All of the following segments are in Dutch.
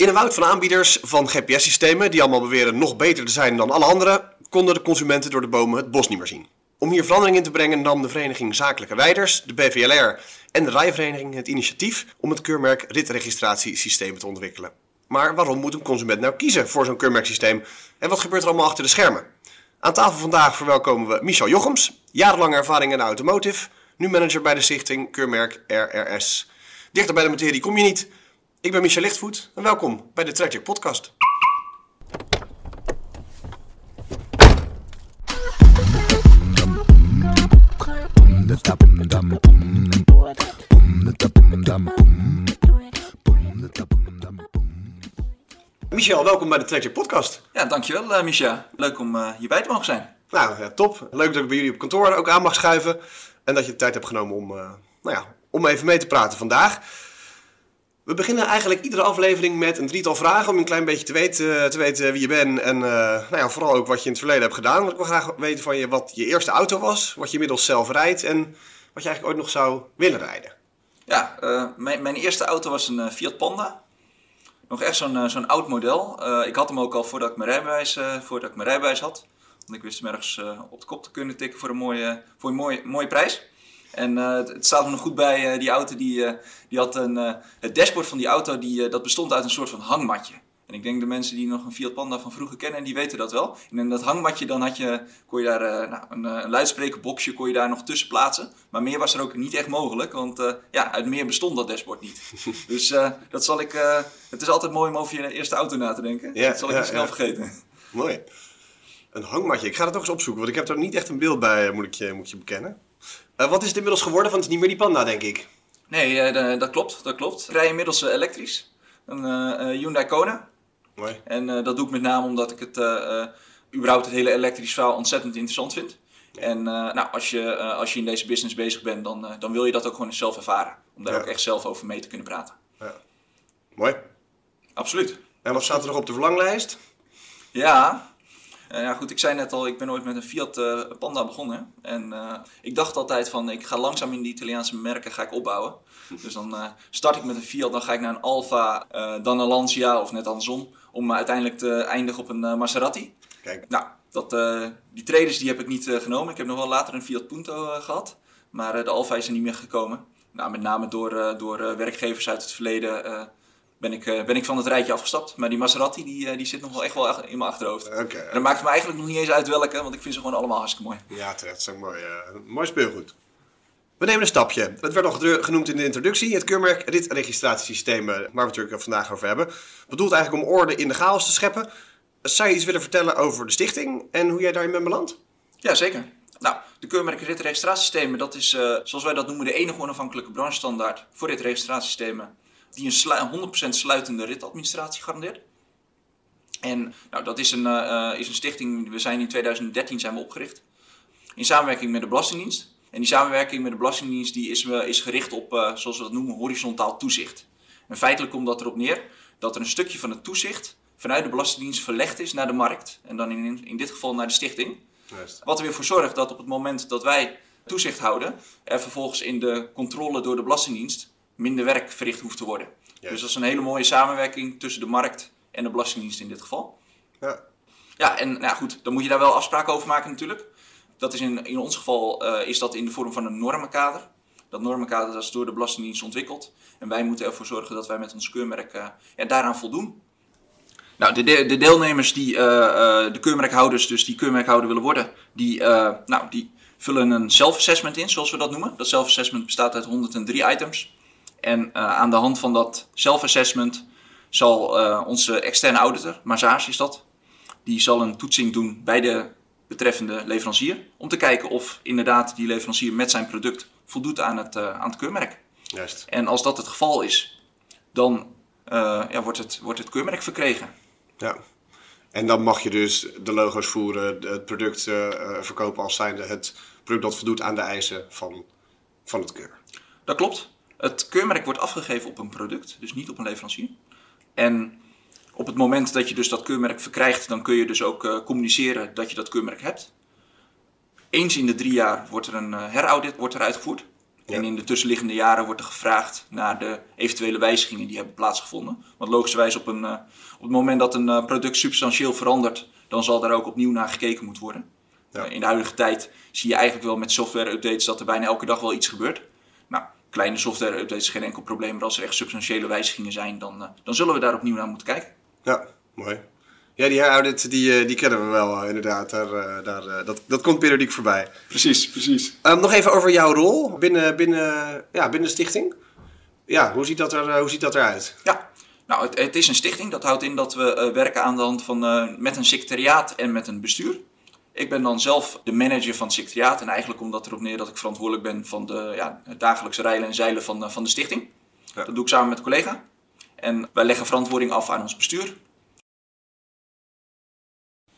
In een woud van aanbieders van GPS-systemen, die allemaal beweren nog beter te zijn dan alle anderen, konden de consumenten door de bomen het bos niet meer zien. Om hier verandering in te brengen nam de Vereniging Zakelijke Rijders, de BVLR en de Rijvereniging het initiatief om het keurmerk ritregistratiesysteem te ontwikkelen. Maar waarom moet een consument nou kiezen voor zo'n keurmerksysteem en wat gebeurt er allemaal achter de schermen? Aan tafel vandaag verwelkomen we Michel Jochems, jarenlange ervaring in de automotive, nu manager bij de stichting Keurmerk RRS. Dichter bij de materie kom je niet. Ik ben Michel Lichtvoet en welkom bij de Tragic Podcast. Michel, welkom bij de Tragic Podcast. Ja, dankjewel uh, Micha. Leuk om uh, hierbij te mogen zijn. Nou, ja, top. Leuk dat ik bij jullie op kantoor ook aan mag schuiven. En dat je de tijd hebt genomen om, uh, nou ja, om even mee te praten vandaag. We beginnen eigenlijk iedere aflevering met een drietal vragen om een klein beetje te weten, te weten wie je bent. En nou ja, vooral ook wat je in het verleden hebt gedaan. Want ik wil graag weten van je wat je eerste auto was, wat je inmiddels zelf rijdt en wat je eigenlijk ooit nog zou willen rijden. Ja, mijn, mijn, eerste auto was een Fiat Panda nog echt zo'n zo'n oud model. ik had hem ook al voordat ik mijn rijbewijs, voordat ik mijn rijbewijs had. Want ik wist hem ergens op de kop te kunnen tikken voor een mooie, voor een mooie, mooie prijs. En het, het, staat me nog goed bij, die auto die, die had een, het dashboard van die auto die, dat bestond uit een soort van hangmatje. En ik denk de mensen die nog een Fiat Panda van vroeger kennen, die weten dat wel. En in dat hangmatje dan had je, kon je daar nou, een, een luidsprekerboxje kon je daar nog tussen plaatsen. Maar meer was er ook niet echt mogelijk, want ja, uit meer bestond dat dashboard niet. dus dat zal ik, het is altijd mooi om over je eerste auto na te denken. Ja, dat zal ik ja, niet snel ja. vergeten. Mooi. Een hangmatje, ik ga dat toch eens opzoeken, want ik heb er niet echt een beeld bij, moet ik je, moet je bekennen. wat is het inmiddels geworden? Want het is niet meer die Panda, denk ik. Nee, dat klopt, dat klopt. Ik rij inmiddels elektrisch. Een Hyundai Kona. Mooi. En dat doe ik met name omdat ik het, überhaupt het hele elektrische verhaal ontzettend interessant vind. En nou, als, je, als je in deze business bezig bent, dan, dan wil je dat ook gewoon zelf ervaren. Om daar ja. ook echt zelf over mee te kunnen praten. Ja. Mooi. Absoluut. En wat staat er nog op de verlanglijst? Ja, ja, goed, ik zei net al, ik ben ooit met een Fiat uh, Panda begonnen. En uh, ik dacht altijd van, ik ga langzaam in die Italiaanse merken ga ik opbouwen. Dus dan start ik met een Fiat, dan ga ik naar een Alfa, dan een Lancia of net andersom. Om uiteindelijk te eindigen op een Maserati. Kijk. Nou, dat, die traders die heb ik niet genomen. Ik heb nog wel later een Fiat Punto gehad. Maar de Alfa is er niet meer gekomen. Nou, met name door, door werkgevers uit het verleden ben ik, uh, ben ik van het rijtje afgestapt. Maar die Maserati die, uh, die zit nog wel echt wel in mijn achterhoofd. Okay. En dat maakt me eigenlijk nog niet eens uit welke, want ik vind ze gewoon allemaal hartstikke mooi. Ja, terecht. Dat is mooi, uh, mooi speelgoed. We nemen een stapje. Het werd al genoemd in de introductie. Het keurmerk ritregistratiesysteem, waar we het natuurlijk vandaag over hebben, bedoelt eigenlijk om orde in de chaos te scheppen. Zou je iets willen vertellen over de stichting en hoe jij daarin bent beland? Ja, zeker. Nou, de keurmerk ritregistratiesystemen, dat is, zoals wij dat noemen, de enige onafhankelijke branchestandaard voor ritregistratiesystemen die een slu 100% sluitende ritadministratie garandeert. En nou, dat is een, uh, is een stichting, we zijn in 2013 zijn we opgericht, in samenwerking met de Belastingdienst. En die samenwerking met de Belastingdienst die is, uh, is gericht op, uh, zoals we dat noemen, horizontaal toezicht. En feitelijk komt dat erop neer dat er een stukje van het toezicht vanuit de Belastingdienst verlegd is naar de markt. En dan in, in dit geval naar de stichting. Juist. Wat er weer voor zorgt dat op het moment dat wij toezicht houden, er vervolgens in de controle door de Belastingdienst minder werk verricht hoeft te worden. Dus dat is een hele mooie samenwerking tussen de markt en de Belastingdienst in dit geval. Ja. Ja, en nou goed, dan moet je daar wel afspraken over maken natuurlijk. Dat is in, in ons geval uh, is dat in de vorm van een normenkader. Dat normenkader dat is door de Belastingdienst ontwikkeld. En wij moeten ervoor zorgen dat wij met ons keurmerk uh, ja, daaraan voldoen. Nou, de, de, de deelnemers die uh, de keurmerkhouders, dus die keurmerkhouder willen worden, die, nou, die vullen een self-assessment in, zoals we dat noemen. Dat self-assessment bestaat uit 103 items. En uh, aan de hand van dat self-assessment zal uh, onze externe auditor, Massage is dat, die zal een toetsing doen bij de betreffende leverancier. Om te kijken of inderdaad die leverancier met zijn product voldoet aan het, uh, aan het keurmerk. Juist. En als dat het geval is, dan ja, wordt, het, wordt het keurmerk verkregen. Ja. En dan mag je dus de logo's voeren, het product verkopen als zijnde het product dat voldoet aan de eisen van, van het keur. Dat klopt. Het keurmerk wordt afgegeven op een product, dus niet op een leverancier. En op het moment dat je dus dat keurmerk verkrijgt, dan kun je dus ook uh, communiceren dat je dat keurmerk hebt. Eens in de drie jaar wordt er een uh, heraudit wordt er uitgevoerd. En in de tussenliggende jaren wordt er gevraagd naar de eventuele wijzigingen die hebben plaatsgevonden. Want logischerwijs op, een, eh, op het moment dat een eh, product substantieel verandert, dan zal daar ook opnieuw naar gekeken moeten worden. Ja. Eh, in de huidige tijd zie je eigenlijk wel met software-updates dat er bijna elke dag wel iets gebeurt. Kleine software-updates is geen enkel probleem, maar als er echt substantiële wijzigingen zijn, dan, eh, dan zullen we daar opnieuw naar moeten kijken. Ja, mooi. Ja, die audit die, eh, die kennen we wel eh, inderdaad. Daar, eh, daar, dat, dat komt periodiek voorbij. Precies, precies. Ehm, nog even over jouw rol binnen, binnen, ja, binnen de stichting. Ja, hoe ziet dat, er, hoe ziet dat eruit? Ja, nou, het, het is een stichting. Dat houdt in dat we eh, werken aan de hand van eh, met een secretariaat en met een bestuur. Ik ben dan zelf de manager van het secretariaat. En eigenlijk komt dat erop neer dat ik verantwoordelijk ben van de ja, het dagelijkse rijlen en zeilen van, eh, van de stichting. Ja. Dat doe ik samen met een collega. En wij leggen verantwoording af aan ons bestuur.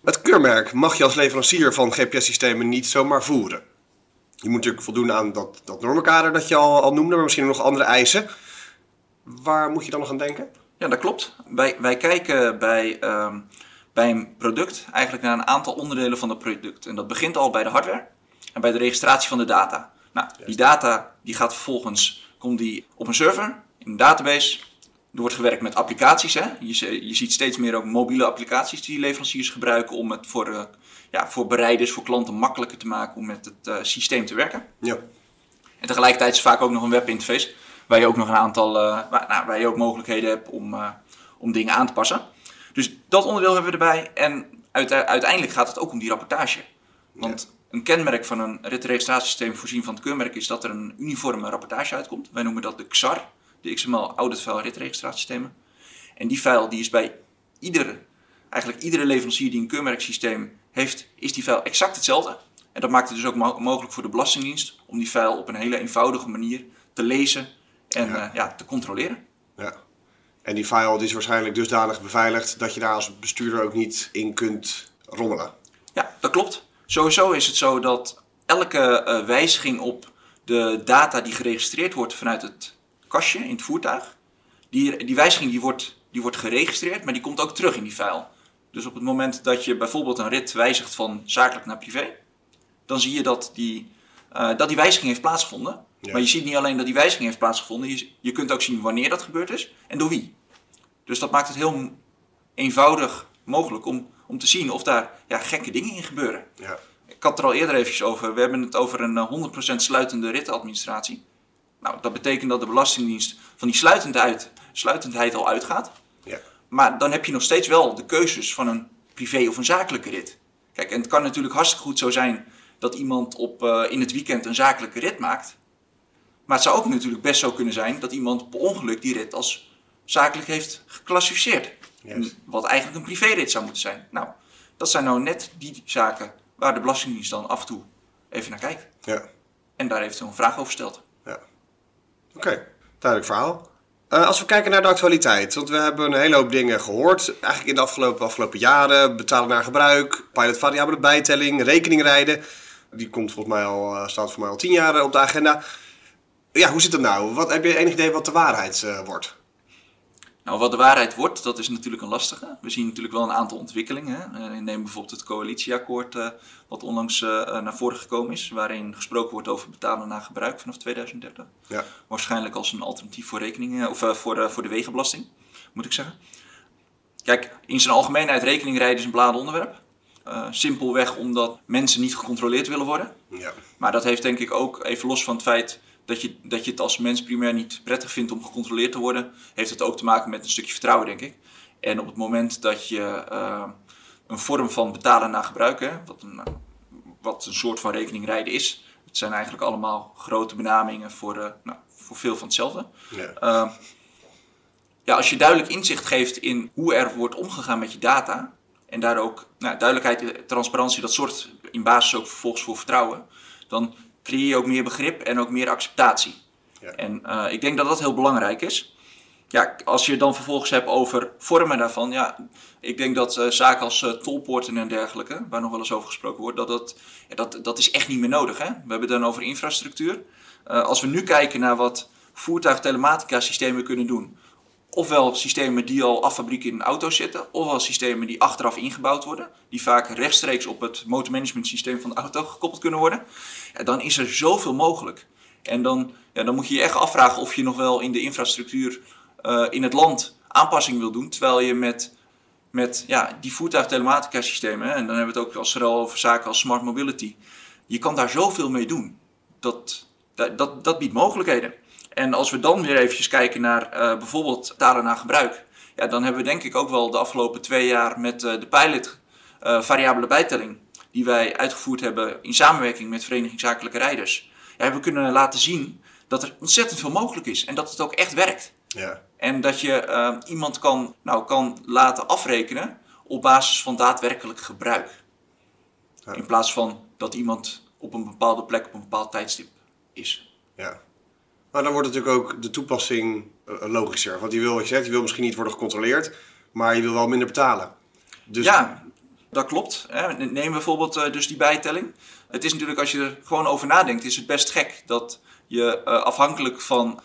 Het keurmerk mag je als leverancier van GPS-systemen niet zomaar voeren. Je moet natuurlijk voldoen aan dat, dat normenkader dat je al, al noemde, maar misschien nog andere eisen. Waar moet je dan nog aan denken? Ja, dat klopt. Wij, wij kijken bij, ehm, bij een product eigenlijk naar een aantal onderdelen van het product. En dat begint al bij de hardware en bij de registratie van de data. Nou, die data die gaat vervolgens komt die op een server, in een database. Er wordt gewerkt met applicaties. Hè? Je, je ziet steeds meer ook mobiele applicaties die leveranciers gebruiken om het voor, eh, ja, voor bereiders, voor klanten makkelijker te maken om met het eh, systeem te werken. Ja. En tegelijkertijd is vaak ook nog een webinterface. Waar je ook nog een aantal, eh, waar, nou, waar je ook mogelijkheden hebt om, om dingen aan te passen. Dus dat onderdeel hebben we erbij. En uite- uiteindelijk gaat het ook om die rapportage. Want een kenmerk van een ritregistratiesysteem voorzien van het keurmerk is dat er een uniforme rapportage uitkomt. Wij noemen dat de XAR, de XML Audit File Ritregistratiesystemen. En die file die is bij iedere, eigenlijk iedere leverancier die een keurmerksysteem heeft, is die file exact hetzelfde. En dat maakt het dus ook mo- mogelijk voor de Belastingdienst om die file op een hele eenvoudige manier te lezen en Ja. ja, te controleren. En die file is waarschijnlijk dusdanig beveiligd dat je daar als bestuurder ook niet in kunt rommelen. Ja, dat klopt. Sowieso is het zo dat elke eh, wijziging op de data die geregistreerd wordt vanuit het kastje in het voertuig, die, die wijziging die wordt, die wordt geregistreerd, maar die komt ook terug in die file. Dus op het moment dat je bijvoorbeeld een rit wijzigt van zakelijk naar privé, dan zie je dat die, eh, dat die wijziging heeft plaatsgevonden. Ja. Maar je ziet niet alleen dat die wijziging heeft plaatsgevonden, je, je kunt ook zien wanneer dat gebeurd is en door wie. Dus dat maakt het heel eenvoudig mogelijk om, om te zien of daar ja, gekke dingen in gebeuren. Ja. Ik had het er al eerder eventjes over. We hebben het over een eh, 100% sluitende ritadministratie. Nou, dat betekent dat de Belastingdienst van die sluitendheid, sluitendheid al uitgaat. Ja. Maar dan heb je nog steeds wel de keuzes van een privé of een zakelijke rit. Kijk, en het kan natuurlijk hartstikke goed zo zijn dat iemand op, eh, in het weekend een zakelijke rit maakt. Maar het zou ook natuurlijk best zo kunnen zijn dat iemand per ongeluk die rit als zakelijk heeft geclassificeerd. Wat eigenlijk een privérit zou moeten zijn. Nou, dat zijn nou net die zaken waar de Belastingdienst dan af en toe even naar kijkt. Ja. En daar heeft hij een vraag over stelt. Ja. Oké, duidelijk verhaal. Eh, als we kijken naar de actualiteit, want we hebben een hele hoop dingen gehoord. Eigenlijk in de afgelopen, afgelopen jaren. Betalen naar gebruik, pilot variabele bijtelling, rekeningrijden. Die komt volgens mij al, eh, staat voor mij al tien jaar eh, op de agenda. Ja, hoe zit het nou? Wat, heb je enig idee wat de waarheid eh, wordt? Nou, wat de waarheid wordt, dat is natuurlijk een lastige. We zien natuurlijk wel een aantal ontwikkelingen. hè. Eh, neem bijvoorbeeld het coalitieakkoord, eh, wat onlangs naar voren gekomen is, waarin gesproken wordt over betalen na gebruik vanaf 2030. Ja. Waarschijnlijk als een alternatief voor rekeningen, of voor, voor de wegenbelasting, moet ik zeggen. Kijk, in zijn algemeenheid rekeningrijden is een beladen onderwerp. Simpelweg omdat mensen niet gecontroleerd willen worden. Ja. Maar dat heeft denk ik ook, even los van het feit dat je, dat je het als mens primair niet prettig vindt om gecontroleerd te worden, heeft het ook te maken met een stukje vertrouwen, denk ik. En op het moment dat je eh, een vorm van betalen na gebruik, hè, wat, een, wat een soort van rekeningrijden is, het zijn eigenlijk allemaal grote benamingen voor, eh, nou, voor veel van hetzelfde. Ja. Uh, ja, als je duidelijk inzicht geeft in hoe er wordt omgegaan met je data, en daar ook nou, duidelijkheid, transparantie, dat zorgt in basis ook vervolgens voor vertrouwen, dan creëer je ook meer begrip en ook meer acceptatie. Ja. En uh, ik denk dat dat heel belangrijk is. Ja, als je het dan vervolgens hebt over vormen daarvan, ja, ik denk dat uh, zaken als uh, tolpoorten en dergelijke, waar nog wel eens over gesproken wordt, dat, dat, ja, dat, dat is echt niet meer nodig. Hè? We hebben het dan over infrastructuur. Als we nu kijken naar wat voertuigtelematica systemen kunnen doen, ofwel systemen die al af fabriek in auto's zitten, ofwel systemen die achteraf ingebouwd worden, die vaak rechtstreeks op het motormanagement systeem van de auto gekoppeld kunnen worden, ja, dan is er zoveel mogelijk. En dan, ja, dan moet je je echt afvragen of je nog wel in de infrastructuur uh, in het land aanpassing wil doen. Terwijl je met, met ja, die voertuigtelematica systemen, en dan hebben we het ook als vooral over zaken als smart mobility. Je kan daar zoveel mee doen. Dat, dat, dat biedt mogelijkheden. En als we dan weer eventjes kijken naar uh, bijvoorbeeld talen naar gebruik. Ja, dan hebben we denk ik ook wel de afgelopen twee jaar met uh, de pilot uh, variabele bijtelling. Die wij uitgevoerd hebben in samenwerking met Vereniging Zakelijke Rijders. Ja, hebben we kunnen laten zien dat er ontzettend veel mogelijk is. En dat het ook echt werkt. Ja. En dat je iemand kan, nou, kan laten afrekenen op basis van daadwerkelijk gebruik. Ja. In plaats van dat iemand op een bepaalde plek op een bepaald tijdstip is. Ja. Maar dan wordt natuurlijk ook de toepassing uh, logischer. Want je wil, wat je zegt, je wil misschien niet worden gecontroleerd, maar je wil wel minder betalen. Dus... Ja, dat klopt. Neem bijvoorbeeld uh, dus die bijtelling. Het is natuurlijk, als je er gewoon over nadenkt, is het best gek dat je uh, afhankelijk van,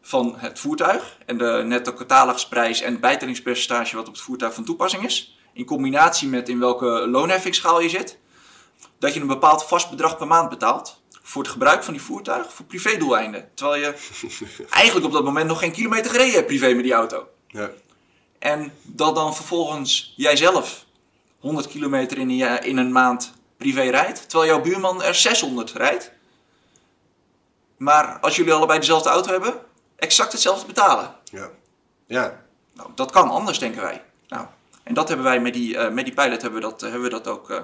van het voertuig en de netto catalogusprijs en het bijtellingspercentage wat op het voertuig van toepassing is, in combinatie met in welke loonheffingsschaal je zit, dat je een bepaald vast bedrag per maand betaalt voor het gebruik van die voertuig voor privédoeleinden. Terwijl je eigenlijk op dat moment nog geen kilometer gereden hebt privé met die auto. Ja. En dat dan vervolgens jijzelf 100 kilometer in een, in een maand privé rijdt, terwijl jouw buurman er 600 rijdt. Maar als jullie allebei dezelfde auto hebben, exact hetzelfde betalen. Ja. ja. Nou, dat kan anders, denken wij. Nou, en dat hebben wij met die, uh, met die pilot hebben we dat, hebben we dat ook uh,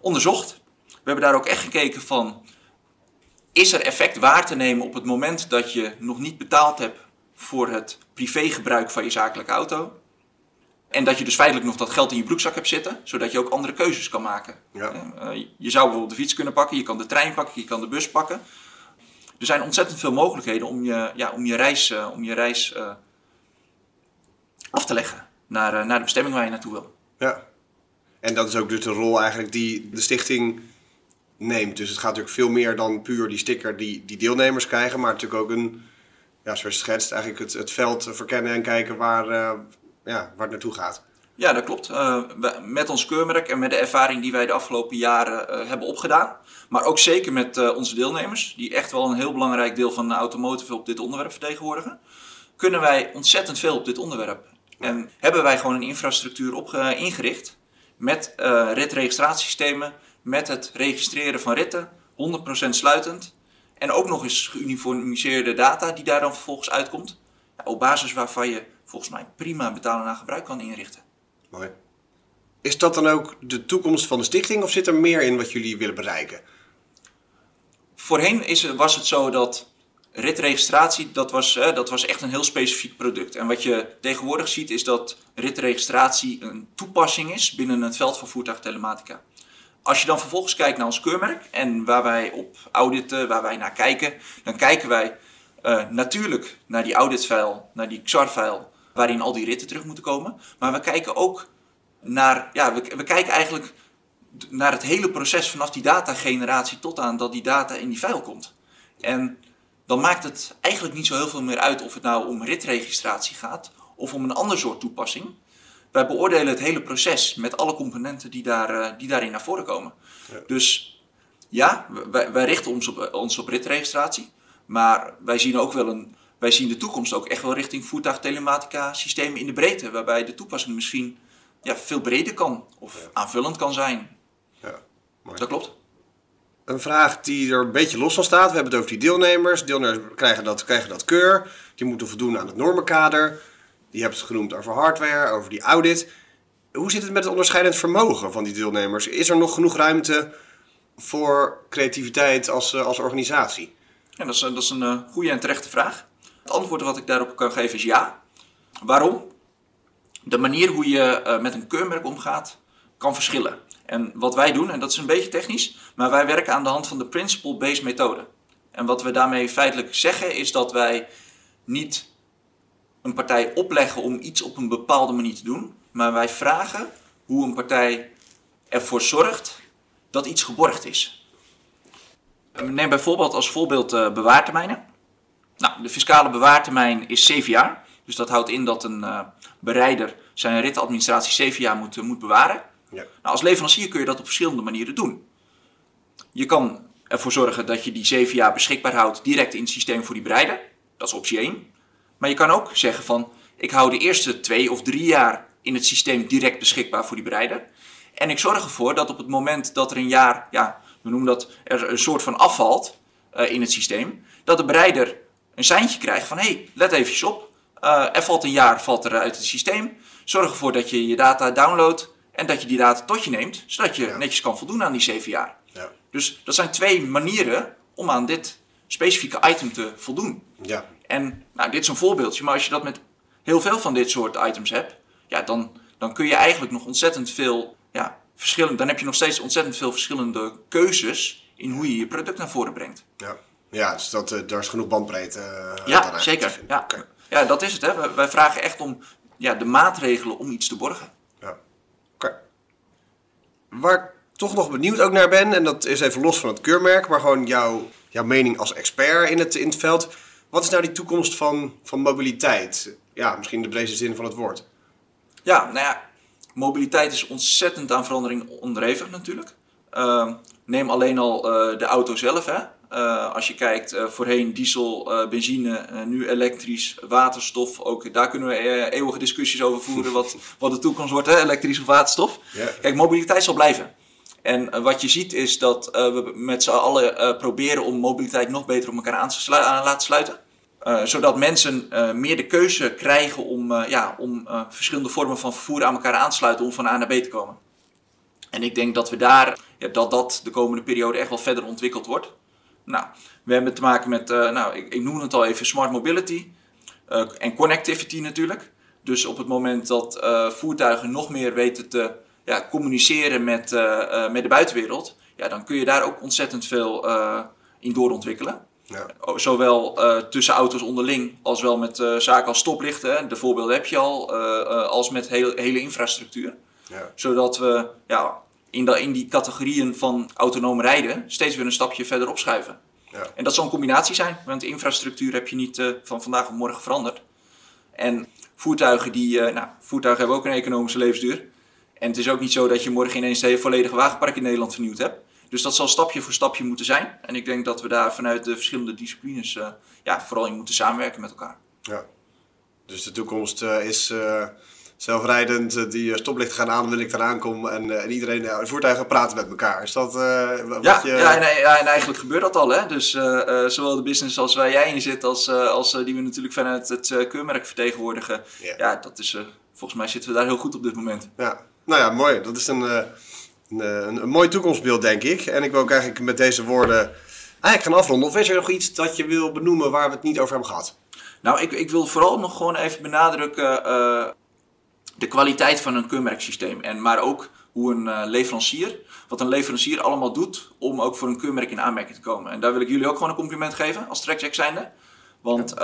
onderzocht. We hebben daar ook echt gekeken van is er effect waar te nemen op het moment dat je nog niet betaald hebt voor het privégebruik van je zakelijke auto? En dat je dus feitelijk nog dat geld in je broekzak hebt zitten, zodat je ook andere keuzes kan maken. Ja. Eh, je zou bijvoorbeeld de fiets kunnen pakken, je kan de trein pakken, je kan de bus pakken. Er zijn ontzettend veel mogelijkheden om je, ja, om je reis, uh, om je reis uh, af te leggen naar, naar de bestemming waar je naartoe wil. Ja, en dat is ook dus de rol eigenlijk die de stichting neemt. Dus het gaat natuurlijk veel meer dan puur die sticker die, die deelnemers krijgen, maar natuurlijk ook een, ja, zoals je schetst, eigenlijk het, het veld verkennen en kijken waar, uh, ja, waar het naartoe gaat. Ja, dat klopt. Uh, met ons keurmerk en met de ervaring die wij de afgelopen jaren uh, hebben opgedaan. Maar ook zeker met onze deelnemers, die echt wel een heel belangrijk deel van de automotive op dit onderwerp vertegenwoordigen. Kunnen wij ontzettend veel op dit onderwerp. En hebben wij gewoon een infrastructuur op, ingericht met ritregistratiesystemen, met het registreren van ritten, 100% sluitend. En ook nog eens geuniformiseerde data die daar dan vervolgens uitkomt. Op basis waarvan je volgens mij prima betalen naar gebruik kan inrichten. Mooi. Is dat dan ook de toekomst van de stichting of zit er meer in wat jullie willen bereiken? Voorheen is, was het zo dat ritregistratie, dat was, dat was echt een heel specifiek product. En wat je tegenwoordig ziet is dat ritregistratie een toepassing is binnen het veld van voertuigtelematica. Als je dan vervolgens kijkt naar ons keurmerk en waar wij op auditen, waar wij naar kijken, dan kijken wij uh, natuurlijk naar die auditfile, naar die XAR-file, waarin al die ritten terug moeten komen. Maar we kijken ook naar, ja, we, we kijken eigenlijk naar het hele proces vanaf die datageneratie tot aan dat die data in die file komt. En dan maakt het eigenlijk niet zo heel veel meer uit of het nou om ritregistratie gaat of om een ander soort toepassing. Wij beoordelen het hele proces met alle componenten die, daar, uh, die daarin naar voren komen. Ja. Dus ja, wij, wij richten ons op, ons op ritregistratie. Maar wij zien ook wel een, wij zien de toekomst ook echt wel richting voertuigtelematica systemen in de breedte. Waarbij de toepassing misschien ja, veel breder kan of Ja. aanvullend kan zijn. Ja, mooi. Dat klopt. Een vraag die er een beetje los van staat. We hebben het over die deelnemers. Deelnemers krijgen dat, krijgen dat keur. Die moeten voldoen aan het normenkader. Je hebt het genoemd over hardware, over die audit. Hoe zit het met het onderscheidend vermogen van die deelnemers? Is er nog genoeg ruimte voor creativiteit als, eh, als organisatie? Ja, dat is, dat is een uh, goede en terechte vraag. Het antwoord wat ik daarop kan geven is ja. Waarom? De manier hoe je uh, met een keurmerk omgaat kan verschillen. En wat wij doen, en dat is een beetje technisch, maar wij werken aan de hand van de principle-based methode. En wat we daarmee feitelijk zeggen is dat wij niet een partij opleggen om iets op een bepaalde manier te doen, maar wij vragen hoe een partij ervoor zorgt dat iets geborgd is. Neem bijvoorbeeld als voorbeeld uh, bewaartermijnen. Nou, de fiscale bewaartermijn is 7 jaar. Dus dat houdt in dat een uh, bereider zijn ritadministratie 7 jaar moet, uh, moet bewaren. Ja. Nou, als leverancier kun je dat op verschillende manieren doen. Je kan ervoor zorgen dat je die zeven jaar beschikbaar houdt direct in het systeem voor die bereider. Dat is optie 1. Maar je kan ook zeggen van, ik hou de eerste twee of drie jaar in het systeem direct beschikbaar voor die bereider. En ik zorg ervoor dat op het moment dat er een jaar, ja, we noemen dat, er een soort van afvalt uh, in het systeem, dat de bereider een seintje krijgt van, hé, hey, let even op, uh, er valt een jaar valt er uit het systeem. Zorg ervoor dat je je data downloadt en dat je die data tot je neemt, zodat je netjes kan voldoen aan die zeven jaar. Ja. Dus dat zijn twee manieren om aan dit specifieke item te voldoen. Ja. En nou, dit is een voorbeeldje, maar als je dat met heel veel van dit soort items hebt, ja, dan, dan kun je eigenlijk nog ontzettend veel ja, verschillende, dan heb je nog steeds ontzettend veel verschillende keuzes in hoe je je product naar voren brengt. Ja, ja dus dat, uh, daar is genoeg bandbreedte. Uh, ja, zeker. Ja. ja, dat is het. Hè. Wij, vragen echt om ja, de maatregelen om iets te borgen. Ja, oké. Waar ik toch nog benieuwd ook naar ben, en dat is even los van het keurmerk, maar gewoon jouw, jouw mening als expert in het, in het veld. Wat is nou die toekomst van, van mobiliteit? Ja, misschien de brede zin van het woord. Ja, nou ja, mobiliteit is ontzettend aan verandering onderhevig natuurlijk. Uh, neem alleen al uh, de auto zelf. Hè. Uh, als je kijkt, uh, voorheen diesel, benzine, nu elektrisch, waterstof. Ook daar kunnen we eeuwige discussies over voeren wat, wat de toekomst wordt, hè, elektrisch of waterstof. Yeah. Kijk, mobiliteit zal blijven. En wat je ziet is dat we met z'n allen proberen om mobiliteit nog beter op elkaar aan te laten sluiten. Zodat mensen meer de keuze krijgen om, ja, om verschillende vormen van vervoer aan elkaar aan te sluiten om van A naar B te komen. En ik denk dat we daar, dat dat de komende periode echt wel verder ontwikkeld wordt. Nou, we hebben te maken met, nou, ik, ik noem het al even, smart mobility en connectivity natuurlijk. Dus op het moment dat voertuigen nog meer weten te ja, communiceren met, met de buitenwereld, ja, dan kun je daar ook ontzettend veel in doorontwikkelen. Ja. Zowel uh, tussen auto's onderling als wel met uh, zaken als stoplichten, de voorbeelden heb je al, uh, als met heel, hele infrastructuur. Ja. Zodat we ja, in, de, in die categorieën van autonoom rijden steeds weer een stapje verder opschuiven. Ja. En dat zal een combinatie zijn, want de infrastructuur heb je niet van vandaag op morgen veranderd. En voertuigen, die, nou, voertuigen hebben ook een economische levensduur. En het is ook niet zo dat je morgen ineens het hele volledige wagenpark in Nederland vernieuwd hebt. Dus dat zal stapje voor stapje moeten zijn. En ik denk dat we daar vanuit de verschillende disciplines uh, ja, vooral in moeten samenwerken met elkaar. Ja. Dus de toekomst uh, is uh, zelfrijdend, die stoplichten gaan aan wanneer ik eraan kom en, en iedereen uh, voertuigen praten met elkaar. Is dat wat ja, je... ja, en, ja, en eigenlijk gebeurt dat al. Hè? Dus zowel de business als waar jij in zit, als, als die we natuurlijk vanuit het keurmerk vertegenwoordigen. Ja, dat is, volgens mij zitten we daar heel goed op dit moment. Ja, nou ja, mooi. Dat is een een, een, een, mooi toekomstbeeld, denk ik. En ik wil ook eigenlijk met deze woorden eigenlijk gaan afronden. Of is er nog iets dat je wil benoemen waar we het niet over hebben gehad? Nou, ik, ik wil vooral nog gewoon even benadrukken uh, de kwaliteit van een keurmerksysteem. En, maar ook hoe een leverancier, wat een leverancier allemaal doet om ook voor een keurmerk in aanmerking te komen. En daar wil ik jullie ook gewoon een compliment geven als TrackJack zijnde. Want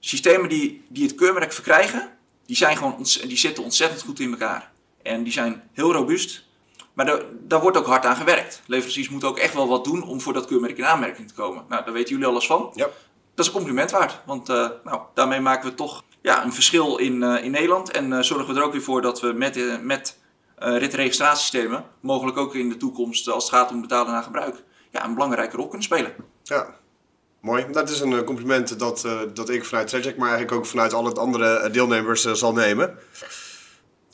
systemen die, die het keurmerk verkrijgen, die, zijn gewoon die zitten ontzettend goed in elkaar. En die zijn heel robuust. Maar daar, daar wordt ook hard aan gewerkt. Leveranciers moeten ook echt wel wat doen om voor dat keurmerk in aanmerking te komen. Nou, daar weten jullie alles van. Ja. Dat is een compliment waard. Want uh, nou, daarmee maken we toch ja, een verschil in, uh, in Nederland. En uh, zorgen we er ook weer voor dat we met, met ritregistratiesystemen, mogelijk ook in de toekomst als het gaat om betalen naar gebruik, ja, een belangrijke rol kunnen spelen. Ja, Mooi. Dat is een compliment dat, dat ik vanuit Traject, maar eigenlijk ook vanuit alle andere deelnemers zal nemen.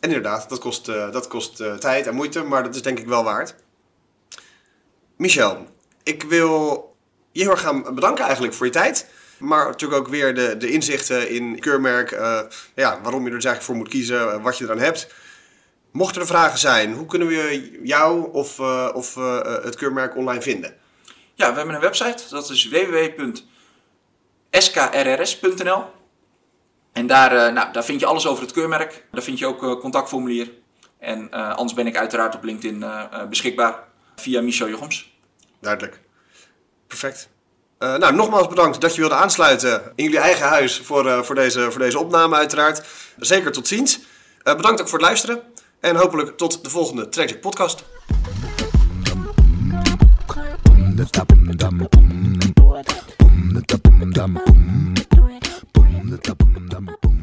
En inderdaad, dat kost, dat kost tijd en moeite, maar dat is denk ik wel waard. Michel, ik wil je heel erg gaan bedanken eigenlijk voor je tijd. Maar natuurlijk ook weer de, de inzichten in keurmerk, ja, waarom je er dus eigenlijk voor moet kiezen, wat je eraan hebt. Mochten er vragen zijn, hoe kunnen we jou of, of het keurmerk online vinden? Ja, we hebben een website, dat is www.skrrs.nl. En daar, uh, nou, daar vind je alles over het keurmerk. Daar vind je ook uh, contactformulier. En uh, anders ben ik uiteraard op LinkedIn beschikbaar via Michel Jochems. Duidelijk. Perfect. nou, nogmaals bedankt dat je wilde aansluiten in jullie eigen huis voor, voor, deze, voor deze opname uiteraard. Zeker tot ziens. bedankt ook voor het luisteren. En hopelijk tot de volgende Traject podcast. da da bum dum Boom! Boom! da da bum dum Boom! Boom! da da bum dum Boom